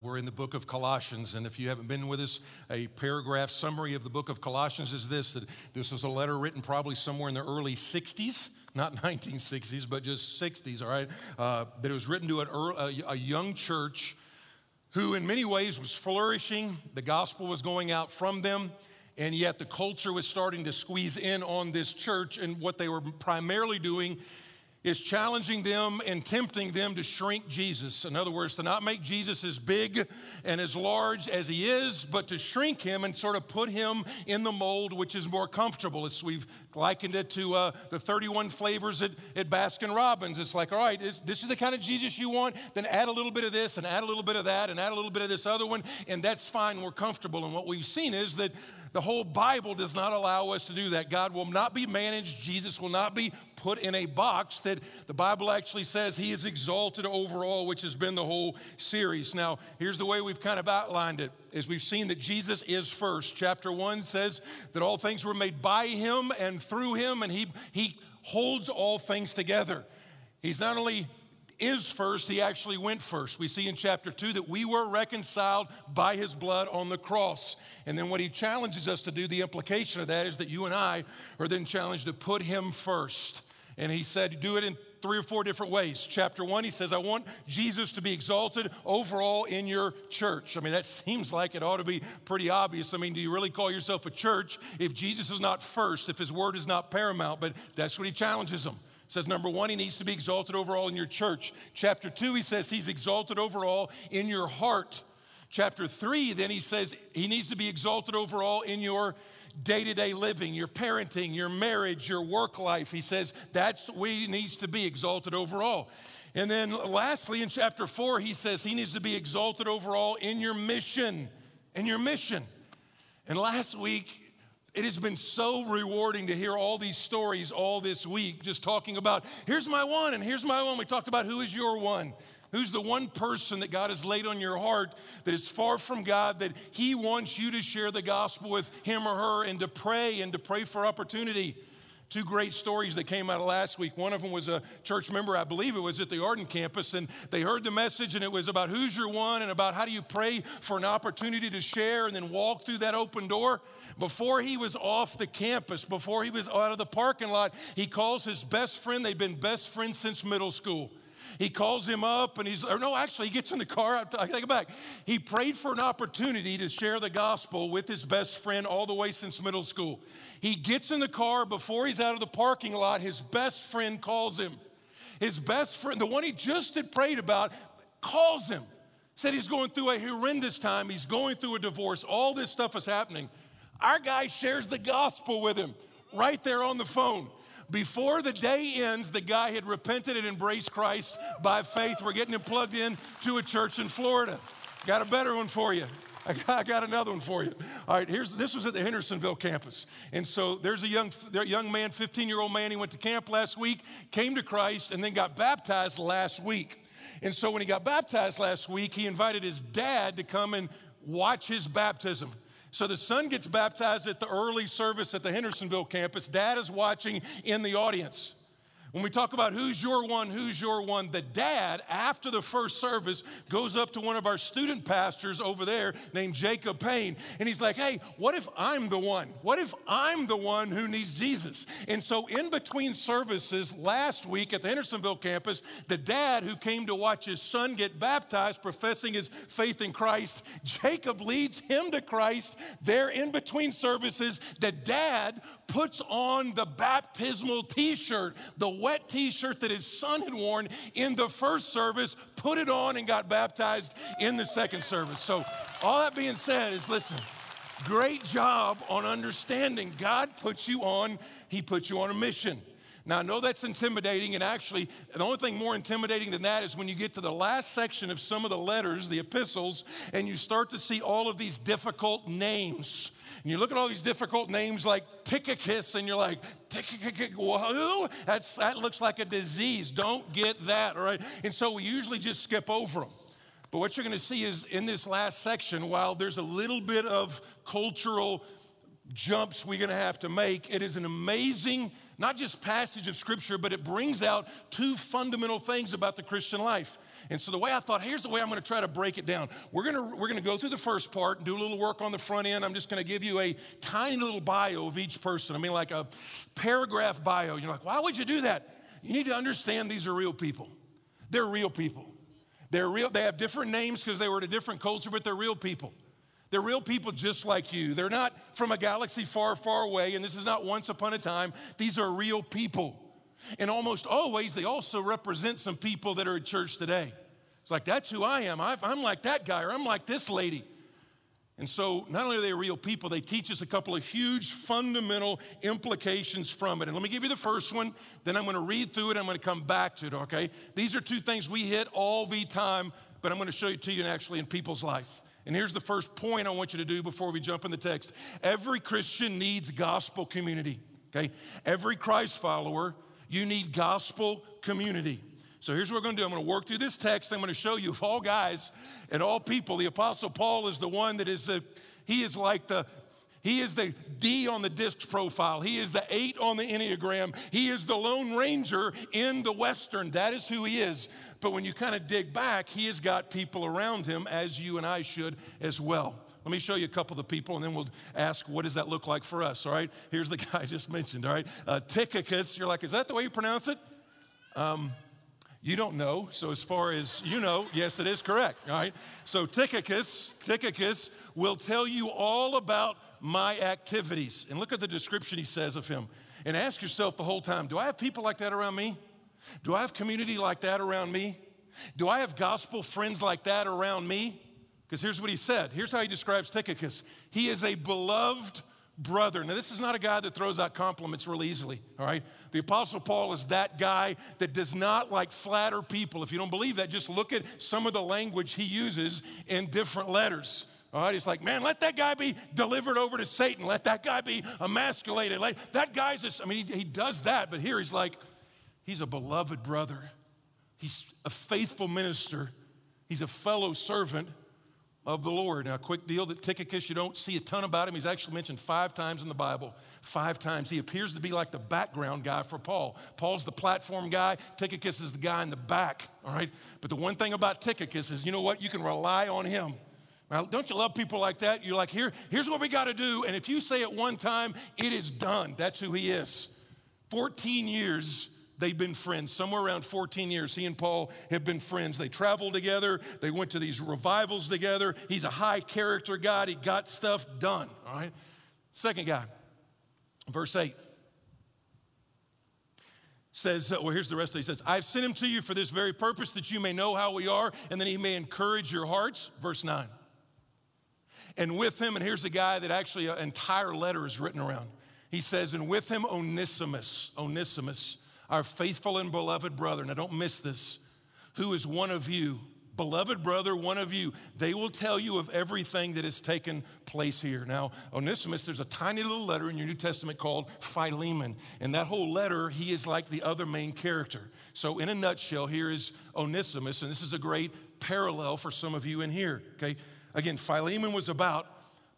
We're in the book of Colossians, and if you haven't been with us, a paragraph summary of the book of Colossians is this that this is a letter written probably somewhere in the early 60s, not 1960s, but just 60s, all right? Uh, that it was written to an a, a young church who, in many ways, was flourishing. The gospel was going out from them, and yet the culture was starting to squeeze in on this church, and what they were primarily doing is challenging them and tempting them to shrink Jesus. In other words, to not make Jesus as big and as large as he is, but to shrink him and sort of put him in the mold which is more comfortable. It's, we've likened it to uh, the 31 flavors at, at Baskin Robbins. It's like, all right, this, this is the kind of Jesus you want, then add a little bit of this and add a little bit of that and add a little bit of this other one, and that's fine. We're comfortable. And what we've seen is that the whole Bible does not allow us to do that. God will not be managed, Jesus will not be put in a box that the Bible actually says he is exalted over all, which has been the whole series. Now, here's the way we've kind of outlined it is we've seen that Jesus is first. Chapter 1 says that all things were made by him and through him and he he holds all things together. He's not only is first, he actually went first. We see in chapter 2 that we were reconciled by his blood on the cross. And then what he challenges us to do, the implication of that is that you and I are then challenged to put him first. And he said, do it in three or four different ways. Chapter one, he says, I want Jesus to be exalted overall in your church. I mean, that seems like it ought to be pretty obvious. I mean, do you really call yourself a church if Jesus is not first, if his word is not paramount? But that's what he challenges them. Says, number one, he needs to be exalted overall in your church. Chapter two, he says he's exalted overall in your heart. Chapter three, then he says he needs to be exalted overall in your day to day living, your parenting, your marriage, your work life. He says that's where he needs to be exalted overall. And then lastly, in chapter four, he says he needs to be exalted overall in your mission, in your mission. And last week, it has been so rewarding to hear all these stories all this week, just talking about here's my one and here's my one. We talked about who is your one. Who's the one person that God has laid on your heart that is far from God, that He wants you to share the gospel with him or her and to pray and to pray for opportunity? Two great stories that came out of last week. One of them was a church member, I believe it was at the Arden campus, and they heard the message, and it was about who's your one and about how do you pray for an opportunity to share and then walk through that open door. Before he was off the campus, before he was out of the parking lot, he calls his best friend. They've been best friends since middle school. He calls him up and he's, or no, actually, he gets in the car. I take it back. He prayed for an opportunity to share the gospel with his best friend all the way since middle school. He gets in the car before he's out of the parking lot. His best friend calls him. His best friend, the one he just had prayed about, calls him. Said he's going through a horrendous time. He's going through a divorce. All this stuff is happening. Our guy shares the gospel with him right there on the phone. Before the day ends, the guy had repented and embraced Christ by faith. We're getting him plugged in to a church in Florida. Got a better one for you. I got, another one for you. All right, here's this was at the Hendersonville campus, and so there's a young young man, 15 year old man. He went to camp last week, came to Christ, and then got baptized last week. And so when he got baptized last week, he invited his dad to come and watch his baptism. So the son gets baptized at the early service at the Hendersonville campus. Dad is watching in the audience. When we talk about who's your one, who's your one, the dad, after the first service, goes up to one of our student pastors over there named Jacob Payne, and he's like, Hey, what if I'm the one? What if I'm the one who needs Jesus? And so, in between services last week at the Hendersonville campus, the dad who came to watch his son get baptized, professing his faith in Christ, Jacob leads him to Christ there in between services. The dad puts on the baptismal t shirt, the wet t shirt that his son had worn in the first service, put it on, and got baptized in the second service. So, all that being said, is listen, great job on understanding. God puts you on, He puts you on a mission. Now, I know that's intimidating, and actually, the only thing more intimidating than that is when you get to the last section of some of the letters, the epistles, and you start to see all of these difficult names. And you look at all these difficult names like Tychicus, and you're like, who? That's, that looks like a disease. Don't get that, all right? And so we usually just skip over them. But what you're going to see is in this last section, while there's a little bit of cultural jumps we're going to have to make, it is an amazing not just passage of scripture, but it brings out two fundamental things about the Christian life. And so the way I thought, here's the way I'm going to try to break it down. We're going to, we're going to go through the first part and do a little work on the front end. I'm just going to give you a tiny little bio of each person. I mean, like a paragraph bio. You're like, why would you do that? You need to understand these are real people. They're real people. They're real. They have different names because they were in a different culture, but they're real people. They're real people just like you. They're not from a galaxy far, far away, and this is not once upon a time. These are real people. And almost always, they also represent some people that are at church today. It's like, that's who I am. i am like that guy, or I'm like this lady. And so, not only are they real people, they teach us a couple of huge fundamental implications from it. And let me give you the first one, then I'm to read through it, I'm to come back to it, okay? These are two things we hit all the time, but I'm to show you to you actually in people's life. And here's the first point I want you to do before we jump in the text. Every Christian needs gospel community, okay? Every Christ follower, you need gospel community. So here's what we're going to do. I'm going to work through this text. I'm going to show you, of all guys and all people, the Apostle Paul is the one that is the, he is like the, he is the D on the disc profile. He is the eight on the Enneagram. He is the Lone Ranger in the Western. That is who he is. But when you kind of dig back, he has got people around him, as you and I should as well. Let me show you a couple of the people, and then we'll ask, what does that look like for us? All right, here's the guy I just mentioned. All right, uh, Tychicus. You're like, is that the way you pronounce it? Um, you don't know. So as far as you know, yes, it is correct. Right. So Tychicus, Tychicus will tell you all about my activities. And look at the description he says of him. And ask yourself the whole time, do I have people like that around me? Do I have community like that around me? Do I have gospel friends like that around me? Because here's what he said. Here's how he describes Tychicus. He is a beloved brother. Now, this is not a guy that throws out compliments real easily, all right? The Apostle Paul is that guy that does not like flatter people. If you don't believe that, just look at some of the language he uses in different letters. All right, he's like, man, let that guy be delivered over to Satan. Let that guy be emasculated. Let, that guy's, just, I mean, he, he does that, but here he's like, He's a beloved brother. He's a faithful minister. He's a fellow servant of the Lord. Now, quick deal that Tychicus, you don't see a ton about him. He's actually mentioned five times in the Bible. Five times. He appears to be like the background guy for Paul. Paul's the platform guy, Tychicus is the guy in the back, all right? But the one thing about Tychicus is, you know what? You can rely on him. Now, don't you love people like that? You're like, Here, here's what we got to do. And if you say it one time, it is done. That's who he is. 14 years They've been friends. Somewhere around 14 years, he and Paul have been friends. They traveled together. They went to these revivals together. He's a high character guy. He got stuff done, all right? Second guy, verse 8 says, uh, well, here's the rest of it. He says, I've sent him to you for this very purpose, that you may know how we are, and that he may encourage your hearts. Verse 9. And with him, and here's the guy that actually an entire letter is written around. He says, and with him, Onesimus. Onesimus our faithful and beloved brother, now don't miss this, who is one of you, beloved brother, one of you. They will tell you of everything that has taken place here. Now, Onesimus, there's a tiny little letter in your New Testament called Philemon. And that whole letter, he is like the other main character. So, in a nutshell, here is Onesimus, and this is a great parallel for some of you in here, okay? Again, Philemon was about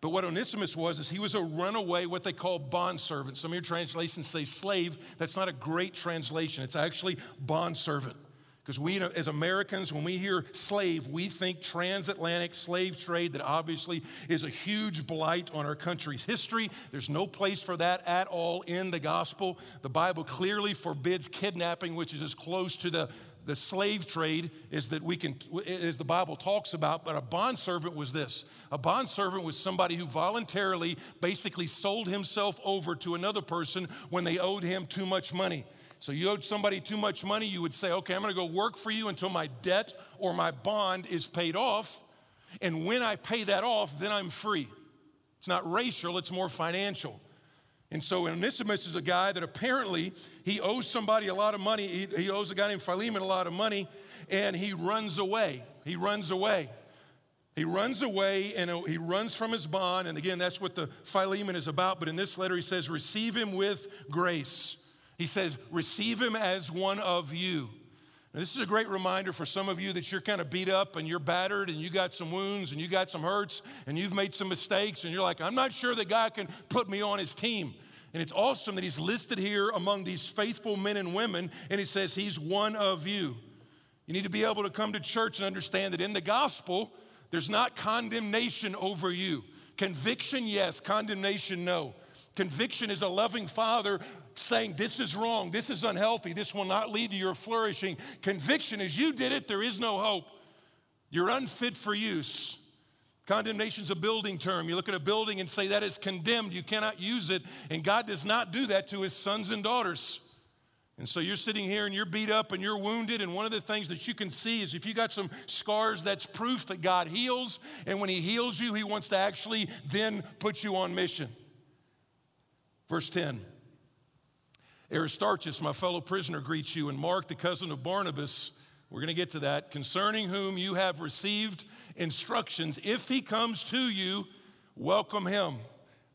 but what Onesimus was is he was a runaway, what they call bondservant. Some of your translations say slave. That's not a great translation. It's actually bondservant. Because we, as Americans, when we hear slave, we think transatlantic slave trade that obviously is a huge blight on our country's history. There's no place for that at all in the gospel. The Bible clearly forbids kidnapping, which is as close to the the slave trade is that we can, as the Bible talks about, but a bondservant was this. A bondservant was somebody who voluntarily basically sold himself over to another person when they owed him too much money. So you owed somebody too much money, you would say, okay, I'm gonna go work for you until my debt or my bond is paid off. And when I pay that off, then I'm free. It's not racial, it's more financial. And so Onesimus is a guy that apparently he owes somebody a lot of money. He, he, owes a guy named Philemon a lot of money, and he runs away. He runs away. He runs away and he runs from his bond. And again, that's what the Philemon is about. But in this letter, he says, Receive him with grace. He says, Receive him as one of you. Now, this is a great reminder for some of you that you're kind of beat up and you're battered and you got some wounds and you got some hurts and you've made some mistakes and you're like, I'm not sure that God can put me on his team. And it's awesome that he's listed here among these faithful men and women, and he says he's one of you. You need to be able to come to church and understand that in the gospel, there's not condemnation over you. Conviction, yes. Condemnation, no. Conviction is a loving father saying, This is wrong, this is unhealthy, this will not lead to your flourishing. Conviction is, You did it, there is no hope. You're unfit for use. Condemnation is a building term. You look at a building and say that is condemned. You cannot use it. And God does not do that to his sons and daughters. And so you're sitting here and you're beat up and you're wounded. And one of the things that you can see is if you got some scars, that's proof that God heals. And when he heals you, he wants to actually then put you on mission. Verse 10 Aristarchus, my fellow prisoner, greets you, and Mark, the cousin of Barnabas, we're going to get to that, concerning whom you have received instructions. If he comes to you, welcome him.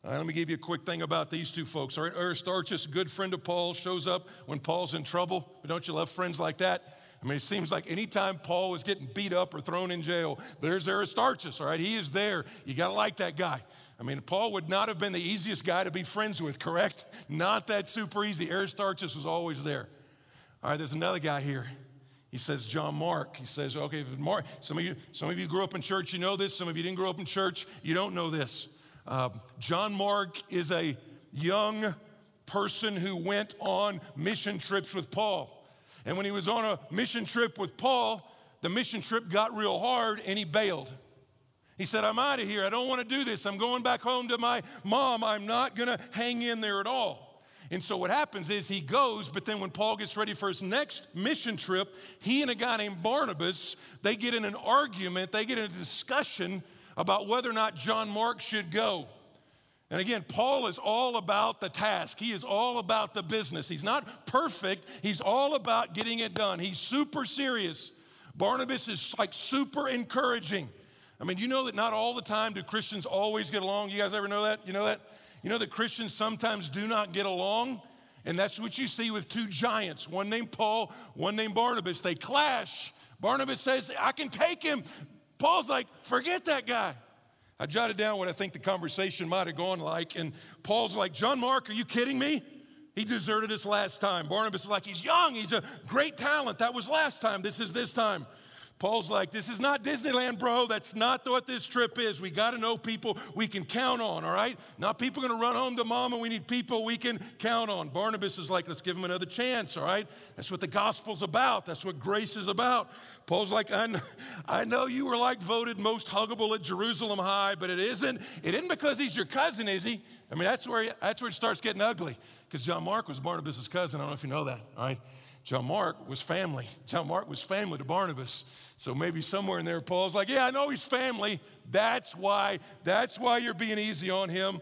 Right, let me give you a quick thing about these two folks. All right, Aristarchus, good friend of Paul, shows up when Paul's in trouble. But don't you love friends like that? I mean, it seems like anytime Paul was getting beat up or thrown in jail, there's Aristarchus, all right? He is there. You got to like that guy. I mean, Paul would not have been the easiest guy to be friends with, correct? Not that super easy. Aristarchus was always there. All right, there's another guy here. He says John Mark. He says, okay, Mark. Some of you, some of you grew up in church, you know this. Some of you didn't grow up in church, you don't know this. Uh, John Mark is a young person who went on mission trips with Paul. And when he was on a mission trip with Paul, the mission trip got real hard and he bailed. He said, I'm out of here. I don't want to do this. I'm going back home to my mom. I'm not going to hang in there at all. And so what happens is he goes, but then when Paul gets ready for his next mission trip, he and a guy named Barnabas, they get in an argument, they get in a discussion about whether or not John Mark should go. And again, Paul is all about the task. He is all about the business. He's not perfect, he's all about getting it done. He's super serious. Barnabas is like super encouraging. I mean, you know that not all the time do Christians always get along? You guys ever know that? You know that? You know that Christians sometimes do not get along? And that's what you see with two giants, one named Paul, one named Barnabas. They clash. Barnabas says, I can take him. Paul's like, forget that guy. I jotted down what I think the conversation might have gone like, and Paul's like, John Mark, are you kidding me? He deserted us last time. Barnabas is like, he's young, he's a great talent. That was last time, this is this time. Paul's like, this is not Disneyland, bro. That's not what this trip is. We got to know people we can count on, all right? Not people going to run home to mama. We need people we can count on. Barnabas is like, let's give him another chance, all right? That's what the gospel's about. That's what grace is about. Paul's like, I know, I know you were like voted most huggable at Jerusalem High, but it isn't. It isn't because he's your cousin, is he? I mean, that's where, he, that's where it starts getting ugly. Because John Mark was Barnabas' cousin. I don't know if you know that, all right? John Mark was family. John Mark was family to Barnabas. So maybe somewhere in there, Paul's like, yeah, I know he's family. That's why, that's why you're being easy on him.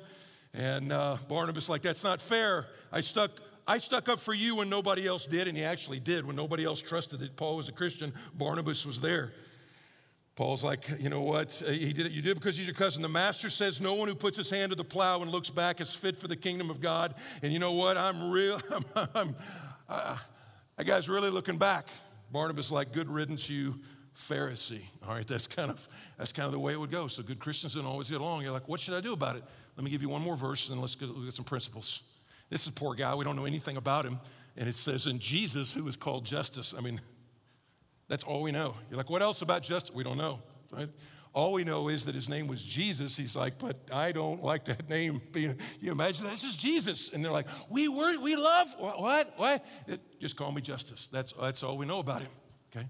And uh, Barnabas, like, that's not fair. I stuck, I stuck up for you when nobody else did, and he actually did. When nobody else trusted that Paul was a Christian, Barnabas was there. Paul's like, you know what? Uh, he did it. You did it because he's your cousin. The master says, no one who puts his hand to the plow and looks back is fit for the kingdom of God. And you know what? I'm real. I'm, I'm, uh, that guy's really looking back. Barnabas, like, good riddance, you Pharisee. All right, that's kind of that's kind of the way it would go. So good Christians don't always get along. You're like, what should I do about it? Let me give you one more verse and let's look at some principles. This is poor guy. We don't know anything about him. And it says, in Jesus, who is called Justus. I mean, that's all we know. You're like, what else about Justus? We don't know. Right? All we know is that his name was Jesus. He's like, but I don't like that name being, you imagine this is Jesus. And they're like, we were, we love, what, what? It, just call me Justus. That's, that's all we know about him, okay?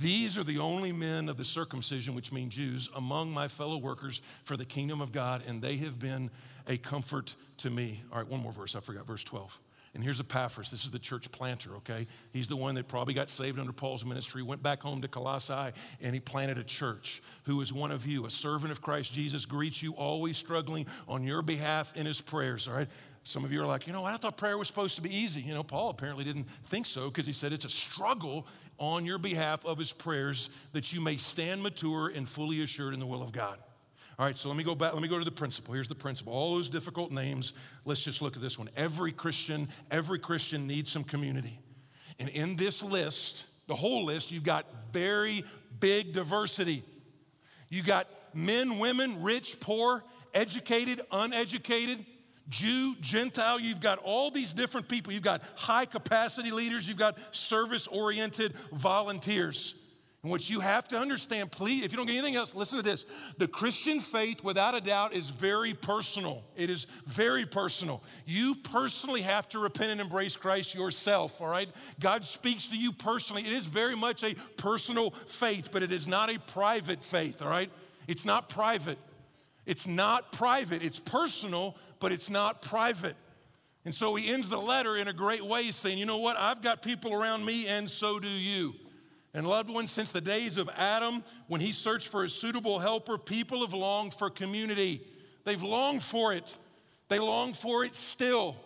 These are the only men of the circumcision, which mean Jews, among my fellow workers for the kingdom of God, and they have been a comfort to me. All right, one more verse. I forgot, verse 12. And here's Epaphras. This is the church planter, okay? He's the one that probably got saved under Paul's ministry, went back home to Colossae, and he planted a church. Who is one of you, a servant of Christ Jesus, greets you, always struggling on your behalf in his prayers, all right? Some of you are like, you know, I thought prayer was supposed to be easy. You know, Paul apparently didn't think so because he said it's a struggle on your behalf of his prayers that you may stand mature and fully assured in the will of God. All right, so let me go back. Let me go to the principle. Here's the principle. All those difficult names, let's just look at this one. Every Christian, every Christian needs some community. And in this list, the whole list, you've got very big diversity. You got men, women, rich, poor, educated, uneducated, Jew, Gentile, you've got all these different people. You've got high capacity leaders, you've got service oriented volunteers. And what you have to understand, please, if you don't get anything else, listen to this. The Christian faith, without a doubt, is very personal. It is very personal. You personally have to repent and embrace Christ yourself, all right? God speaks to you personally. It is very much a personal faith, but it is not a private faith, all right? It's not private. It's not private. It's personal, but it's not private. And so he ends the letter in a great way saying, You know what? I've got people around me, and so do you. And loved ones, since the days of Adam, when he searched for a suitable helper, people have longed for community. They've longed for it. They long for it still.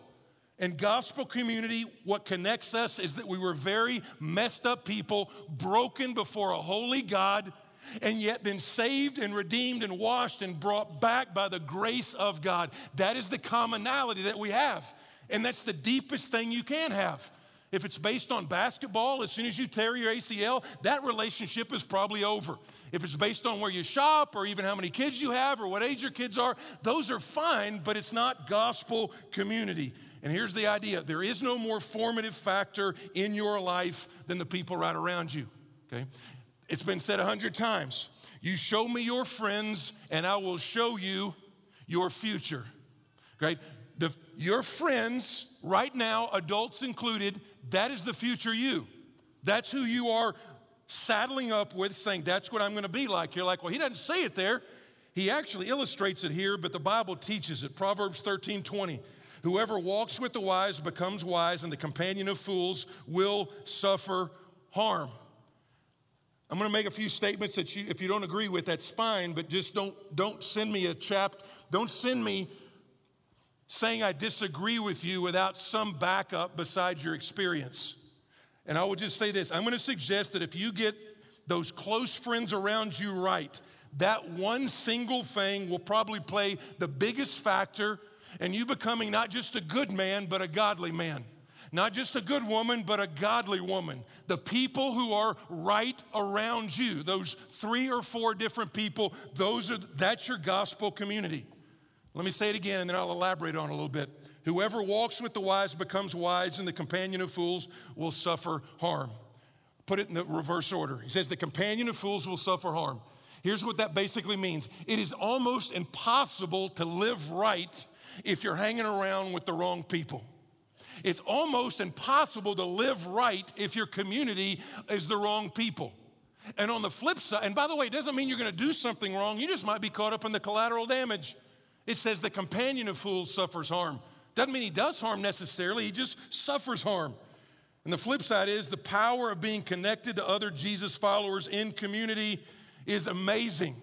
And gospel community, what connects us is that we were very messed up people, broken before a holy God, and yet been saved and redeemed and washed and brought back by the grace of God. That is the commonality that we have. And that's the deepest thing you can have. If it's based on basketball, as soon as you tear your ACL, that relationship is probably over. If it's based on where you shop or even how many kids you have or what age your kids are, those are fine, but it's not gospel community. And here's the idea there is no more formative factor in your life than the people right around you. Okay? It's been said a hundred times. You show me your friends, and I will show you your future. Right? The, your friends, right now, adults included, that is the future you. That's who you are saddling up with, saying, That's what I'm going to be like. You're like, Well, he doesn't say it there. He actually illustrates it here, but the Bible teaches it. Proverbs 13 20. Whoever walks with the wise becomes wise, and the companion of fools will suffer harm. I'm going to make a few statements that you, if you don't agree with, that's fine, but just don't, don't send me a chap, don't send me saying I disagree with you without some backup besides your experience. And I will just say this I'm going to suggest that if you get those close friends around you right, that one single thing will probably play the biggest factor in you becoming not just a good man, but a godly man. Not just a good woman, but a godly woman. The people who are right around you, those three or four different people, those are that's your gospel community. Let me say it again and then I'll elaborate on it a little bit. Whoever walks with the wise becomes wise, and the companion of fools will suffer harm. Put it in the reverse order. He says, The companion of fools will suffer harm. Here's what that basically means it is almost impossible to live right if you're hanging around with the wrong people. It's almost impossible to live right if your community is the wrong people. And on the flip side, and by the way, it doesn't mean you're going to do something wrong, you just might be caught up in the collateral damage. It says the companion of fools suffers harm. Doesn't mean he does harm necessarily, he just suffers harm. And the flip side is the power of being connected to other Jesus followers in community is amazing.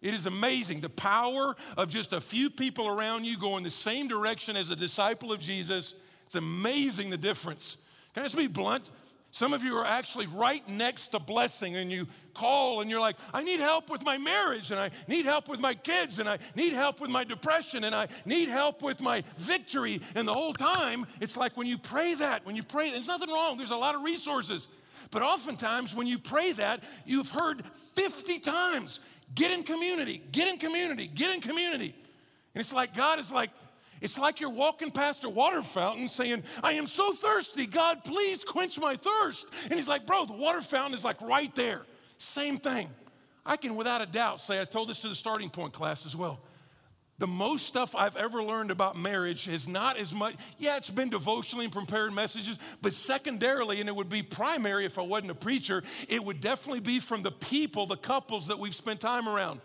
It is amazing. The power of just a few people around you going the same direction as a disciple of Jesus. It's amazing the difference. Can I just be blunt? Some of you are actually right next to blessing, and you call and you're like, I need help with my marriage, and I need help with my kids, and I need help with my depression, and I need help with my victory. And the whole time, it's like when you pray that, when you pray, there's nothing wrong, there's a lot of resources. But oftentimes, when you pray that, you've heard 50 times get in community, get in community, get in community. And it's like God is like, it's like you're walking past a water fountain saying, I am so thirsty. God, please quench my thirst. And he's like, Bro, the water fountain is like right there. Same thing. I can without a doubt say, I told this to the starting point class as well. The most stuff I've ever learned about marriage is not as much, yeah, it's been devotionally and prepared messages, but secondarily, and it would be primary if I wasn't a preacher, it would definitely be from the people, the couples that we've spent time around.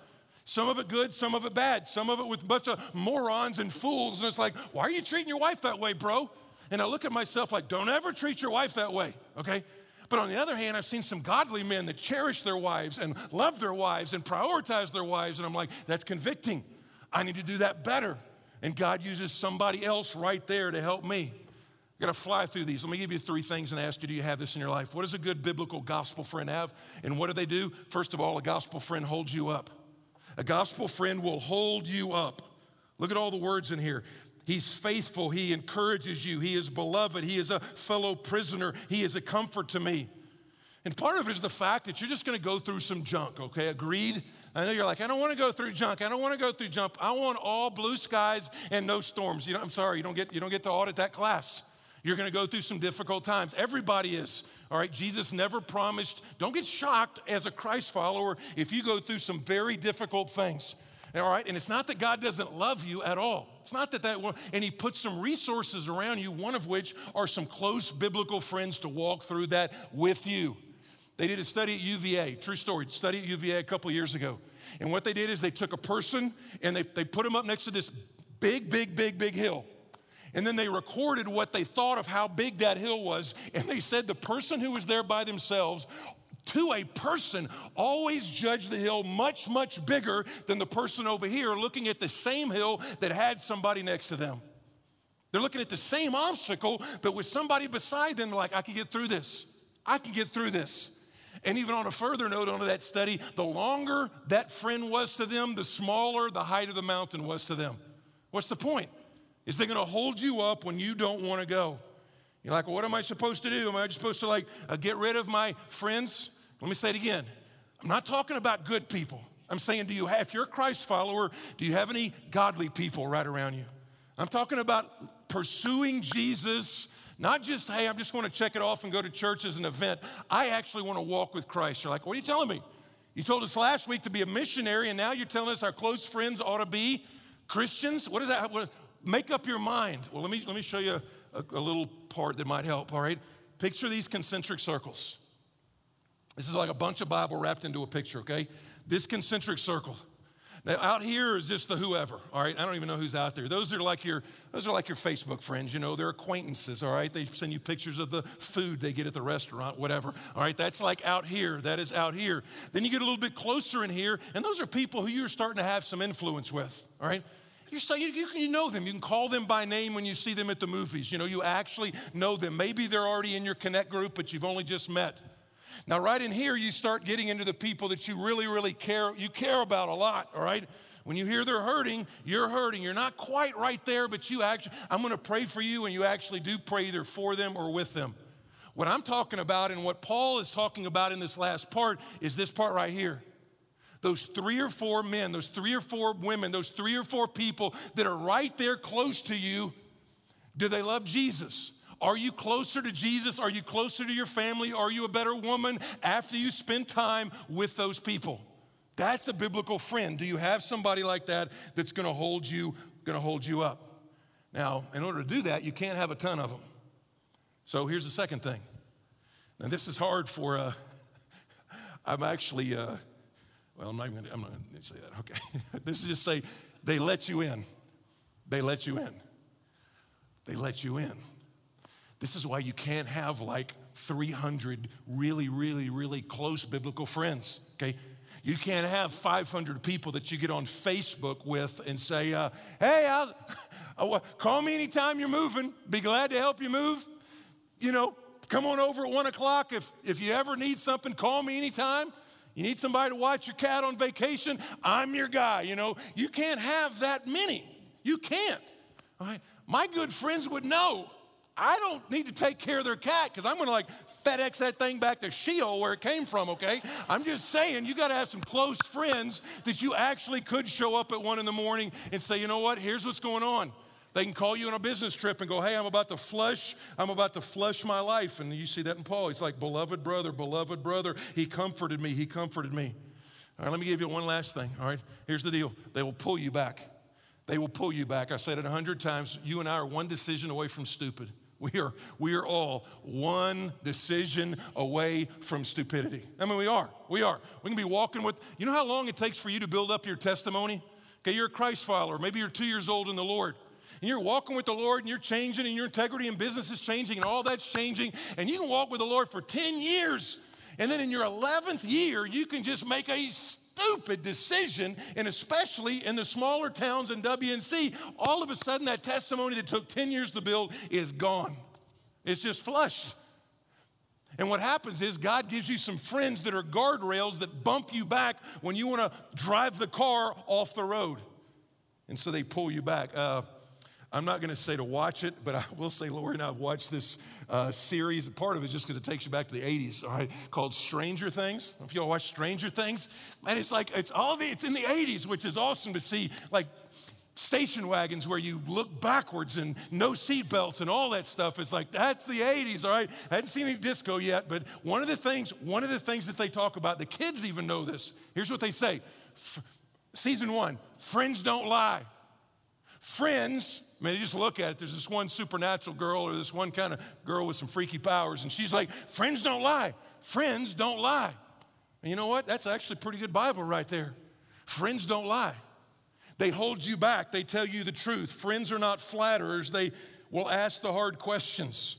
Some of it good, some of it bad, some of it with a bunch of morons and fools. And it's like, why are you treating your wife that way, bro? And I look at myself like, don't ever treat your wife that way, okay? But on the other hand, I've seen some godly men that cherish their wives and love their wives and prioritize their wives. And I'm like, that's convicting. I need to do that better. And God uses somebody else right there to help me. I got to fly through these. Let me give you three things and ask you do you have this in your life? What does a good biblical gospel friend have? And what do they do? First of all, a gospel friend holds you up. A gospel friend will hold you up. Look at all the words in here. He's faithful. He encourages you. He is beloved. He is a fellow prisoner. He is a comfort to me. And part of it is the fact that you're just going to go through some junk, okay? Agreed? I know you're like, I don't want to go through junk. I don't want to go through junk. I want all blue skies and no storms. You know, I'm sorry, you don't get, you don't get to audit that class. You're going to go through some difficult times. Everybody is. All right, Jesus never promised. Don't get shocked as a Christ follower if you go through some very difficult things. All right, and it's not that God doesn't love you at all. It's not that that, and He puts some resources around you, one of which are some close biblical friends to walk through that with you. They did a study at UVA, true story, study at UVA a couple years ago. And what they did is they took a person and they, they put him up next to this big, big, big, big hill. And then they recorded what they thought of how big that hill was. And they said the person who was there by themselves, to a person, always judged the hill much, much bigger than the person over here looking at the same hill that had somebody next to them. They're looking at the same obstacle, but with somebody beside them, like, I can get through this. I can get through this. And even on a further note on that study, the longer that friend was to them, the smaller the height of the mountain was to them. What's the point? Is they going to hold you up when you don't want to go? You're like, well, what am I supposed to do? Am I just supposed to like uh, get rid of my friends? Let me say it again. I'm not talking about good people. I'm saying, do you have, if you're a Christ follower, do you have any godly people right around you? I'm talking about pursuing Jesus, not just, hey, I'm just going to check it off and go to church as an event. I actually want to walk with Christ. You're like, what are you telling me? You told us last week to be a missionary, and now you're telling us our close friends ought to be Christians? What is that? Make up your mind. Well, let me, let me show you a, a little part that might help, all right? Picture these concentric circles. This is like a bunch of Bible wrapped into a picture, okay? This concentric circle. Now out here is just the whoever, all right? I don't even know who's out there. Those are like your those are like your Facebook friends, you know, they're acquaintances, all right? They send you pictures of the food they get at the restaurant, whatever. All right, that's like out here. That is out here. Then you get a little bit closer in here, and those are people who you're starting to have some influence with, all right? You're you, you, you know them. You can call them by name when you see them at the movies. You know, you actually know them. Maybe they're already in your Connect group, but you've only just met. Now, right in here, you start getting into the people that you really, really care, you care about a lot, all right? When you hear they're hurting, you're hurting. You're not quite right there, but you actually, I'm gonna pray for you, and you actually do pray either for them or with them. What I'm talking about and what Paul is talking about in this last part is this part right here those three or four men, those three or four women, those three or four people that are right there close to you, do they love Jesus? Are you closer to Jesus? Are you closer to your family? Are you a better woman after you spend time with those people? That's a biblical friend. Do you have somebody like that that's going to hold you going to hold you up? Now, in order to do that, you can't have a ton of them. So here's the second thing. Now, this is hard for. Uh, I'm actually. Uh, well, I'm not even gonna, I'm not going to say that. Okay. this is just say, they let you in. They let you in. They let you in. This is why you can't have like 300 really, really, really close biblical friends, okay? You can't have 500 people that you get on Facebook with and say, uh, hey, I'll, uh, call me anytime you're moving. Be glad to help you move. You know, come on over at one o'clock. If, if you ever need something, call me anytime. You need somebody to watch your cat on vacation? I'm your guy. You know, you can't have that many. You can't. All right? My good friends would know. I don't need to take care of their cat because I'm going to like FedEx that thing back to Sheol where it came from, okay? I'm just saying, you got to have some close friends that you actually could show up at one in the morning and say, you know what, here's what's going on. They can call you on a business trip and go, hey, I'm about to flush, I'm about to flush my life. And you see that in Paul. He's like, beloved brother, beloved brother. He comforted me, he comforted me. All right, let me give you one last thing. All right, here's the deal they will pull you back. They will pull you back. I said it a hundred times. You and I are one decision away from stupid. We are, we are all one decision away from stupidity. I mean, we are. We are. We can be walking with, you know how long it takes for you to build up your testimony? Okay, you're a Christ follower. Maybe you're two years old in the Lord and you're walking with the Lord and you're changing and your integrity and business is changing and all that's changing, and you can walk with the Lord for 10 years, and then in your 11th year, you can just make a stupid decision, and especially in the smaller towns in WNC, all of a sudden that testimony that took 10 years to build is gone. It's just flushed. And what happens is God gives you some friends that are guardrails that bump you back when you want to drive the car off the road. And so they pull you back. Uh, I'm not going to say to watch it, but I will say, Lori and I have watched this uh, series. Part of it just because it takes you back to the 80s, all right, called Stranger Things. If y'all watch Stranger Things, and it's like, it's all the, it's in the 80s, which is awesome to see, like, station wagons where you look backwards and no seat belts and all that stuff. It's like, that's the 80s, all right? I hadn't seen any disco yet, but one of the things, one of the things that they talk about, the kids even know this. Here's what they say. F- season one, friends don't lie. Friends I mean, you just look at it. There's this one supernatural girl or this one kind of girl with some freaky powers, and she's like, Friends don't lie. Friends don't lie. And you know what? That's actually pretty good Bible right there. Friends don't lie. They hold you back, they tell you the truth. Friends are not flatterers, they will ask the hard questions.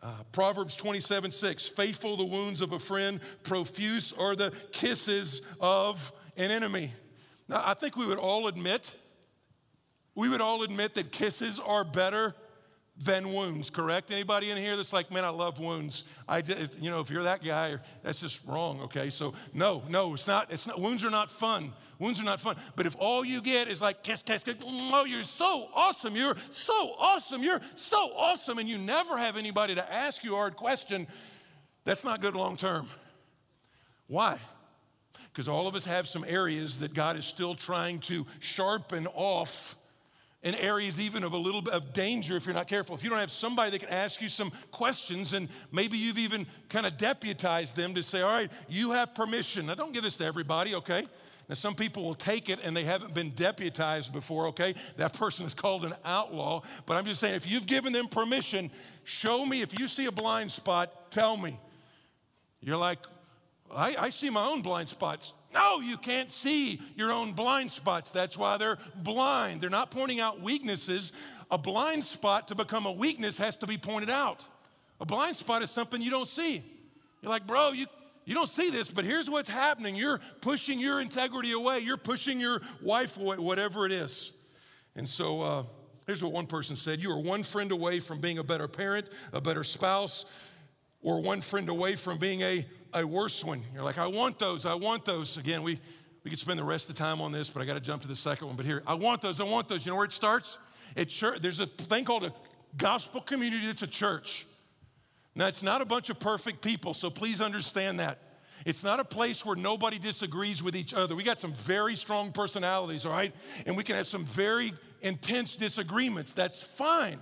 Uh, Proverbs 27 6, faithful the wounds of a friend, profuse are the kisses of an enemy. Now, I think we would all admit we would all admit that kisses are better than wounds, correct? Anybody in here that's like, man, I love wounds. I just, you know, if you're that guy, that's just wrong, okay? So no, no, it's not, it's not, wounds are not fun. Wounds are not fun. But if all you get is like, kiss, kiss, kiss, oh, you're so awesome, you're so awesome, you're so awesome, and you never have anybody to ask you a hard question, that's not good long term. Why? Because all of us have some areas that God is still trying to sharpen off in areas even of a little bit of danger if you're not careful. If you don't have somebody that can ask you some questions, and maybe you've even kind of deputized them to say, All right, you have permission. Now, don't give this to everybody, okay? Now, some people will take it and they haven't been deputized before, okay? That person is called an outlaw. But I'm just saying, if you've given them permission, show me. If you see a blind spot, tell me. You're like, I, I see my own blind spots. No, you can't see your own blind spots. That's why they're blind. They're not pointing out weaknesses. A blind spot to become a weakness has to be pointed out. A blind spot is something you don't see. You're like, bro, you, you don't see this, but here's what's happening. You're pushing your integrity away, you're pushing your wife away, whatever it is. And so, uh, here's what one person said You are one friend away from being a better parent, a better spouse, or one friend away from being a a worse one. You're like, I want those, I want those. Again, we, we could spend the rest of the time on this, but I got to jump to the second one. But here, I want those, I want those. You know where it starts? At church, there's a thing called a gospel community that's a church. Now, it's not a bunch of perfect people, so please understand that. It's not a place where nobody disagrees with each other. We got some very strong personalities, all right? And we can have some very intense disagreements. That's fine.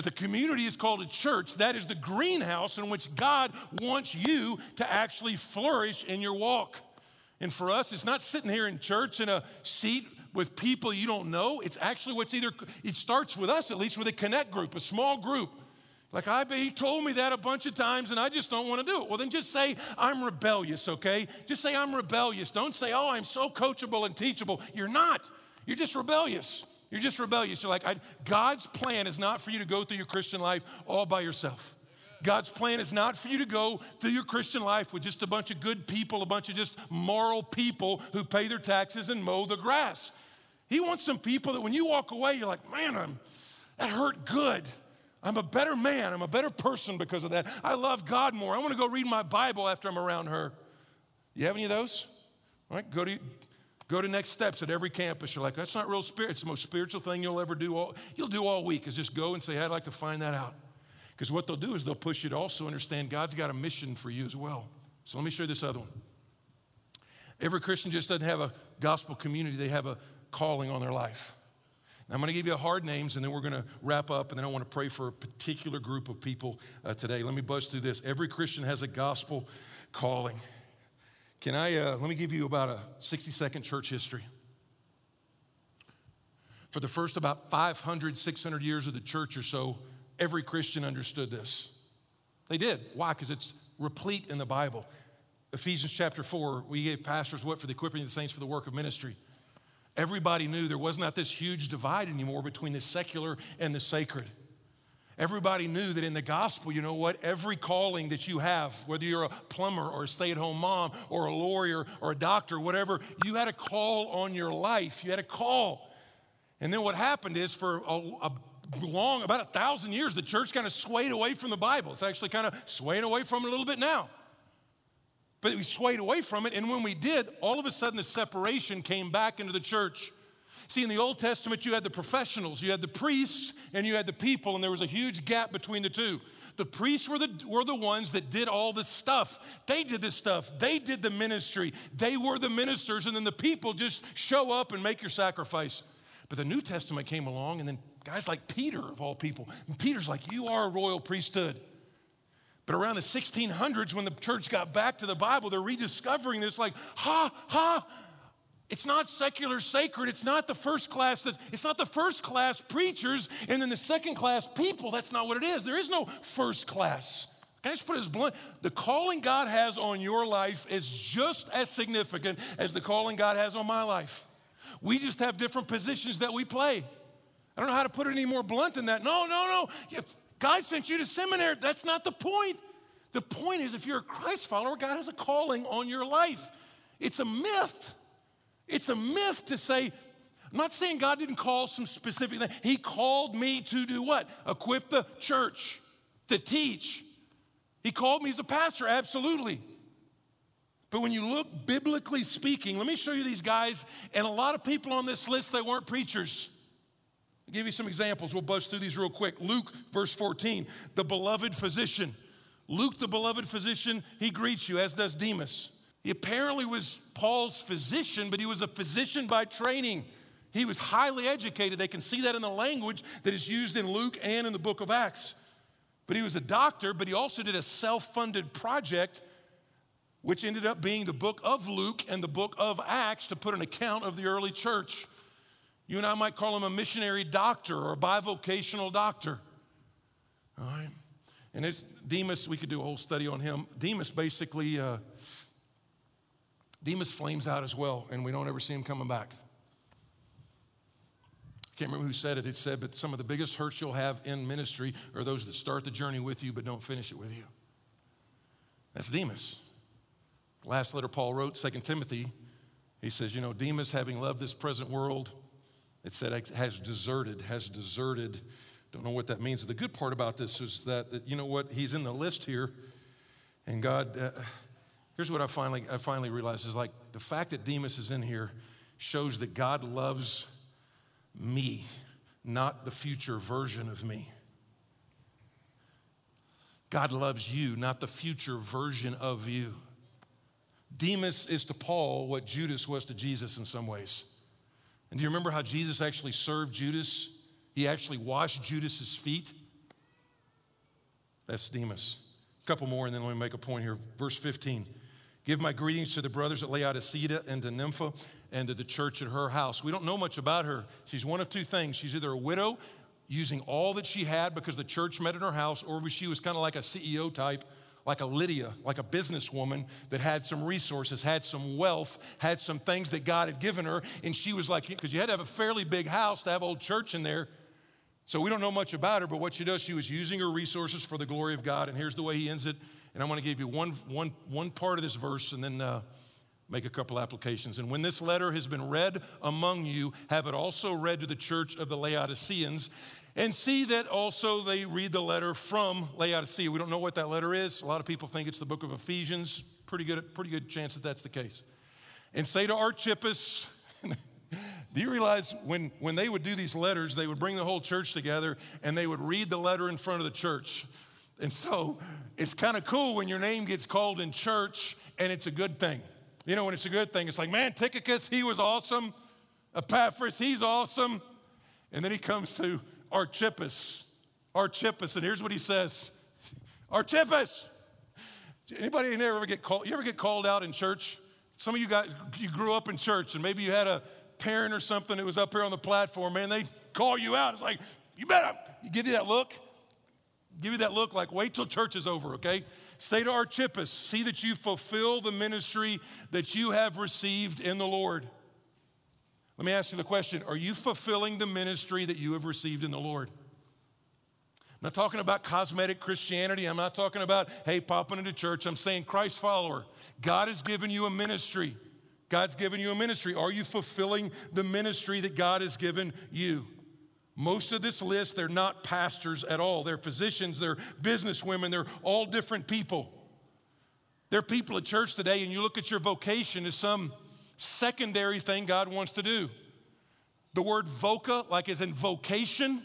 But the community is called a church. That is the greenhouse in which God wants you to actually flourish in your walk. And for us, it's not sitting here in church in a seat with people you don't know. It's actually what's either, it starts with us, at least with a connect group, a small group. Like, I, he told me that a bunch of times and I just don't want to do it. Well, then just say, I'm rebellious, okay? Just say, I'm rebellious. Don't say, oh, I'm so coachable and teachable. You're not. You're just rebellious. You're just rebellious. You're like, God's plan is not for you to go through your Christian life all by yourself. God's plan is not for you to go through your Christian life with just a bunch of good people, a bunch of just moral people who pay their taxes and mow the grass. He wants some people that when you walk away, you're like, man, I'm, that hurt good. I'm a better man. I'm a better person because of that. I love God more. I want to go read my Bible after I'm around her. You have any of those? All right, go to Go to next steps at every campus. You're like, that's not real spirit. It's the most spiritual thing you'll ever do. All, you'll do all week is just go and say, I'd like to find that out. Because what they'll do is they'll push you to also understand God's got a mission for you as well. So let me show you this other one. Every Christian just doesn't have a gospel community, they have a calling on their life. Now, I'm going to give you hard names and then we're going to wrap up and then I want to pray for a particular group of people uh, today. Let me buzz through this. Every Christian has a gospel calling. Can I, uh, let me give you about a 60 second church history. For the first about 500, 600 years of the church or so, every Christian understood this. They did. Why? Because it's replete in the Bible. Ephesians chapter 4, we gave pastors what for the equipping of the saints for the work of ministry. Everybody knew there was not this huge divide anymore between the secular and the sacred. Everybody knew that in the gospel, you know what? Every calling that you have, whether you're a plumber or a stay at home mom or a lawyer or a doctor, whatever, you had a call on your life. You had a call. And then what happened is for a, a long, about a thousand years, the church kind of swayed away from the Bible. It's actually kind of swaying away from it a little bit now. But we swayed away from it. And when we did, all of a sudden the separation came back into the church. See, in the Old Testament, you had the professionals, you had the priests, and you had the people, and there was a huge gap between the two. The priests were the, were the ones that did all the stuff. They did the stuff. They did the ministry. They were the ministers, and then the people just show up and make your sacrifice. But the New Testament came along, and then guys like Peter, of all people, and Peter's like, You are a royal priesthood. But around the 1600s, when the church got back to the Bible, they're rediscovering this like, ha, ha, it's not secular sacred. It's not the first class that it's not the first class preachers and then the second class people. That's not what it is. There is no first class. Can I just put it as blunt? The calling God has on your life is just as significant as the calling God has on my life. We just have different positions that we play. I don't know how to put it any more blunt than that. No, no, no. God sent you to seminary. That's not the point. The point is, if you're a Christ follower, God has a calling on your life. It's a myth. It's a myth to say, I'm not saying God didn't call some specific thing. He called me to do what? Equip the church, to teach. He called me as a pastor, absolutely. But when you look biblically speaking, let me show you these guys, and a lot of people on this list, they weren't preachers. I'll give you some examples. We'll buzz through these real quick. Luke, verse 14, the beloved physician. Luke, the beloved physician, he greets you, as does Demas. He apparently was Paul's physician, but he was a physician by training. He was highly educated. They can see that in the language that is used in Luke and in the book of Acts. But he was a doctor, but he also did a self funded project, which ended up being the book of Luke and the book of Acts to put an account of the early church. You and I might call him a missionary doctor or a bivocational doctor. All right? And it's Demas, we could do a whole study on him. Demas basically. Uh, Demas flames out as well, and we don't ever see him coming back. I can't remember who said it. It said, but some of the biggest hurts you'll have in ministry are those that start the journey with you but don't finish it with you. That's Demas. Last letter Paul wrote, 2 Timothy, he says, you know, Demas, having loved this present world, it said has deserted, has deserted. Don't know what that means. The good part about this is that, that you know what, he's in the list here, and God. Uh, Here's what I finally, I finally realized is like the fact that Demas is in here shows that God loves me, not the future version of me. God loves you, not the future version of you. Demas is to Paul what Judas was to Jesus in some ways. And do you remember how Jesus actually served Judas? He actually washed Judas's feet. That's Demas. A couple more, and then let me make a point here. Verse 15. Give my greetings to the brothers at Laodicea and to Nympha and to the church at her house. We don't know much about her. She's one of two things. She's either a widow, using all that she had because the church met in her house, or she was kind of like a CEO type, like a Lydia, like a businesswoman that had some resources, had some wealth, had some things that God had given her. And she was like, because you had to have a fairly big house to have old church in there. So we don't know much about her, but what she does, she was using her resources for the glory of God. And here's the way he ends it and I want to give you one, one, one part of this verse and then uh, make a couple applications. And when this letter has been read among you, have it also read to the church of the Laodiceans, and see that also they read the letter from Laodicea. We don't know what that letter is. A lot of people think it's the book of Ephesians. Pretty good, pretty good chance that that's the case. And say to Archippus, do you realize when, when they would do these letters, they would bring the whole church together and they would read the letter in front of the church? And so it's kind of cool when your name gets called in church and it's a good thing. You know, when it's a good thing, it's like, man, Tychicus, he was awesome. Epaphras, he's awesome. And then he comes to Archippus. Archippus, and here's what he says Archippus. Anybody in there ever get called? You ever get called out in church? Some of you guys, you grew up in church, and maybe you had a parent or something that was up here on the platform, man. They call you out. It's like, you better, you give you that look give you that look like, wait till church is over, okay? Say to Archippus, see that you fulfill the ministry that you have received in the Lord. Let me ask you the question Are you fulfilling the ministry that you have received in the Lord? I'm not talking about cosmetic Christianity. I'm not talking about, hey, popping into church. I'm saying Christ follower. God has given you a ministry. God's given you a ministry. Are you fulfilling the ministry that God has given you? Most of this list, they're not pastors at all. They're physicians, they're businesswomen, they're all different people. They're people at church today, and you look at your vocation as some secondary thing God wants to do. The word voca, like as in vocation,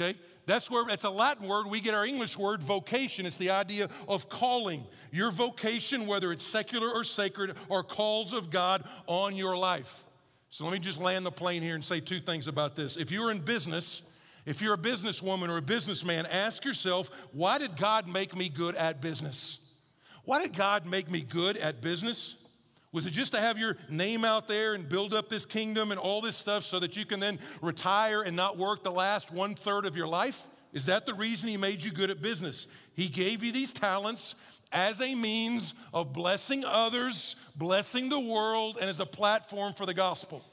okay? That's where it's a Latin word. We get our English word vocation. It's the idea of calling. Your vocation, whether it's secular or sacred, are calls of God on your life. So let me just land the plane here and say two things about this. If you're in business, if you're a businesswoman or a businessman, ask yourself, why did God make me good at business? Why did God make me good at business? Was it just to have your name out there and build up this kingdom and all this stuff so that you can then retire and not work the last one third of your life? Is that the reason He made you good at business? He gave you these talents as a means of blessing others, blessing the world, and as a platform for the gospel.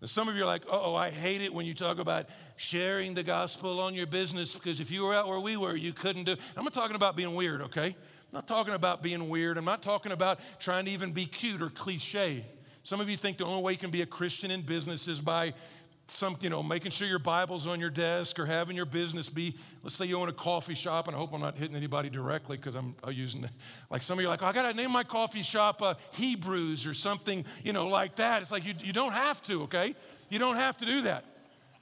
Now, some of you are like, oh, I hate it when you talk about sharing the gospel on your business because if you were out where we were, you couldn't do. it. I'm not talking about being weird, okay? I'm not talking about being weird. I'm not talking about trying to even be cute or cliche. Some of you think the only way you can be a Christian in business is by some, you know, making sure your Bible's on your desk or having your business be, let's say you own a coffee shop, and I hope I'm not hitting anybody directly because I'm using, like some of you are like, oh, I got to name my coffee shop uh, Hebrews or something, you know, like that. It's like you, you don't have to, okay? You don't have to do that.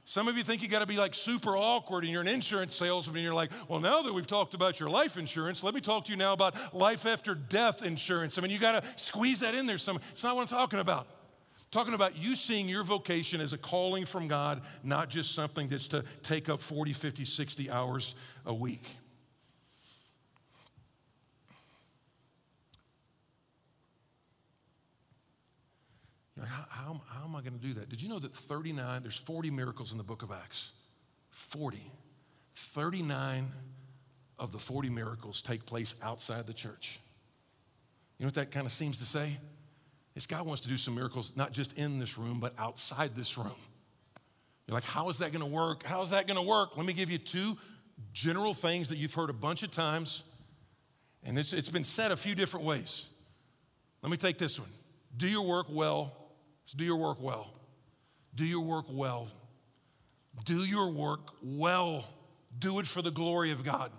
Some of you think you got to be like super awkward and you're an insurance salesman and you're like, well, now that we've talked about your life insurance, let me talk to you now about life after death insurance. I mean, you got to squeeze that in there some. It's not what I'm talking about. Talking about you seeing your vocation as a calling from God, not just something that's to take up 40, 50, 60 hours a week. Like, how, how, how am I going to do that? Did you know that 39, there's 40 miracles in the book of Acts? 40. 39 of the 40 miracles take place outside the church. You know what that kind of seems to say? Is God wants to do some miracles, not just in this room, but outside this room. You're like, how is that going to work? How is that going to work? Let me give you two general things that you've heard a bunch of times, and it's, it's been said a few different ways. Let me take this one. Do your work well so do your work well. Do your work well. Do your work well. Do it for the glory of God.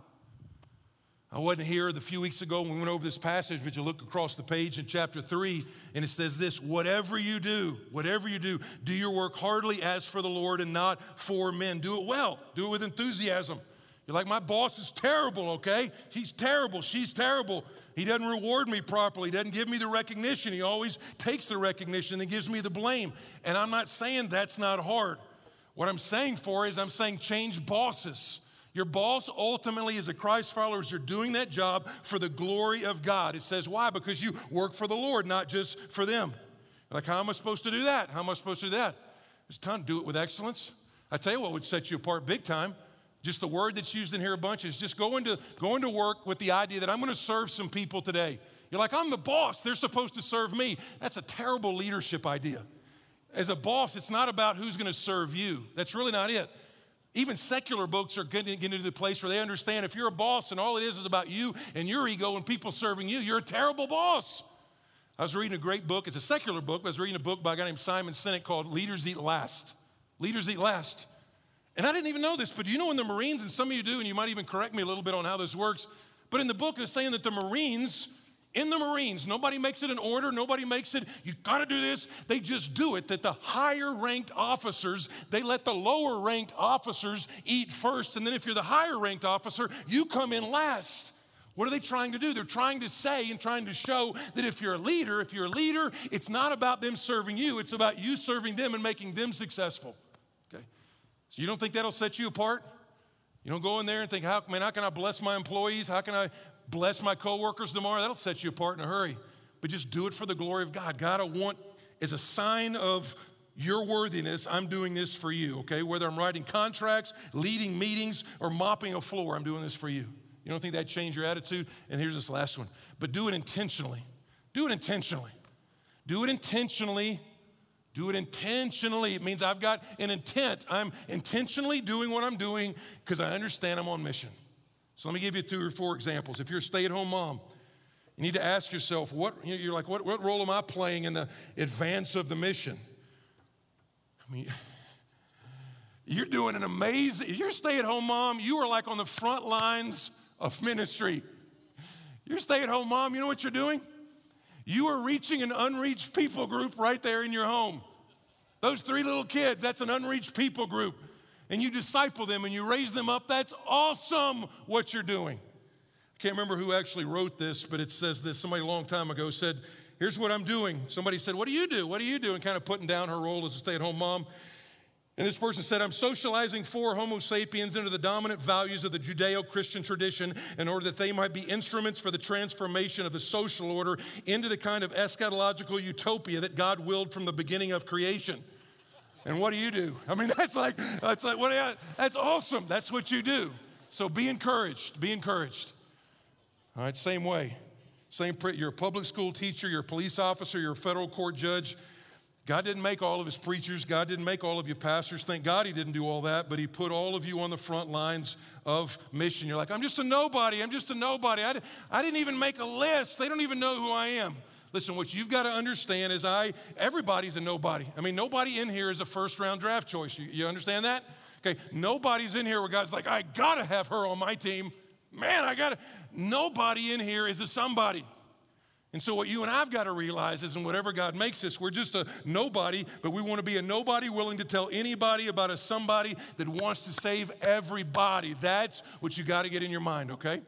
I wasn't here the few weeks ago when we went over this passage, but you look across the page in chapter three, and it says this whatever you do, whatever you do, do your work heartily as for the Lord and not for men. Do it well, do it with enthusiasm. You're like, my boss is terrible, okay? He's terrible, she's terrible. He doesn't reward me properly. He doesn't give me the recognition. He always takes the recognition and gives me the blame. And I'm not saying that's not hard. What I'm saying for is I'm saying change bosses. Your boss ultimately is a Christ follower. You're doing that job for the glory of God. It says why? Because you work for the Lord, not just for them. Like, how am I supposed to do that? How am I supposed to do that? There's a ton. Do it with excellence. I tell you what would set you apart big time just the word that's used in here a bunch is just going to, going to work with the idea that I'm going to serve some people today. You're like, I'm the boss. They're supposed to serve me. That's a terrible leadership idea. As a boss, it's not about who's going to serve you. That's really not it. Even secular books are getting, getting to the place where they understand if you're a boss and all it is is about you and your ego and people serving you, you're a terrible boss. I was reading a great book. It's a secular book, but I was reading a book by a guy named Simon Sinek called Leaders Eat Last. Leaders Eat Last. And I didn't even know this, but do you know in the Marines, and some of you do, and you might even correct me a little bit on how this works, but in the book it's saying that the Marines, in the Marines, nobody makes it an order, nobody makes it, you gotta do this. They just do it. That the higher ranked officers, they let the lower ranked officers eat first. And then if you're the higher ranked officer, you come in last. What are they trying to do? They're trying to say and trying to show that if you're a leader, if you're a leader, it's not about them serving you, it's about you serving them and making them successful. Okay? So you don't think that'll set you apart? You don't go in there and think, how, man, how can I bless my employees? How can I bless my coworkers tomorrow? That'll set you apart in a hurry. But just do it for the glory of God. God, I want, as a sign of your worthiness, I'm doing this for you, okay? Whether I'm writing contracts, leading meetings, or mopping a floor, I'm doing this for you. You don't think that changed your attitude? And here's this last one. But do it intentionally. Do it intentionally. Do it intentionally do it intentionally. It means I've got an intent. I'm intentionally doing what I'm doing because I understand I'm on mission. So let me give you two or four examples. If you're a stay at home mom, you need to ask yourself, what, you're like, what, what role am I playing in the advance of the mission? I mean, you're doing an amazing, if you're a stay at home mom, you are like on the front lines of ministry. You're a stay at home mom, you know what you're doing? You are reaching an unreached people group right there in your home. Those three little kids, that's an unreached people group. And you disciple them and you raise them up. That's awesome what you're doing. I can't remember who actually wrote this, but it says this. Somebody a long time ago said, Here's what I'm doing. Somebody said, What do you do? What do you do? And kind of putting down her role as a stay at home mom. And this person said, I'm socializing four Homo sapiens into the dominant values of the Judeo Christian tradition in order that they might be instruments for the transformation of the social order into the kind of eschatological utopia that God willed from the beginning of creation. And what do you do? I mean, that's like, that's like, what that's awesome. That's what you do. So be encouraged. Be encouraged. All right, same way. Same, you're a public school teacher, you're a police officer, you're a federal court judge. God didn't make all of his preachers. God didn't make all of you pastors. Thank God he didn't do all that, but he put all of you on the front lines of mission. You're like, I'm just a nobody. I'm just a nobody. I, I didn't even make a list. They don't even know who I am. Listen, what you've got to understand is I, everybody's a nobody. I mean, nobody in here is a first round draft choice. You, you understand that? Okay, nobody's in here where God's like, I gotta have her on my team. Man, I gotta. Nobody in here is a somebody. And so, what you and I've got to realize is, in whatever God makes us, we're just a nobody, but we want to be a nobody willing to tell anybody about a somebody that wants to save everybody. That's what you got to get in your mind, okay?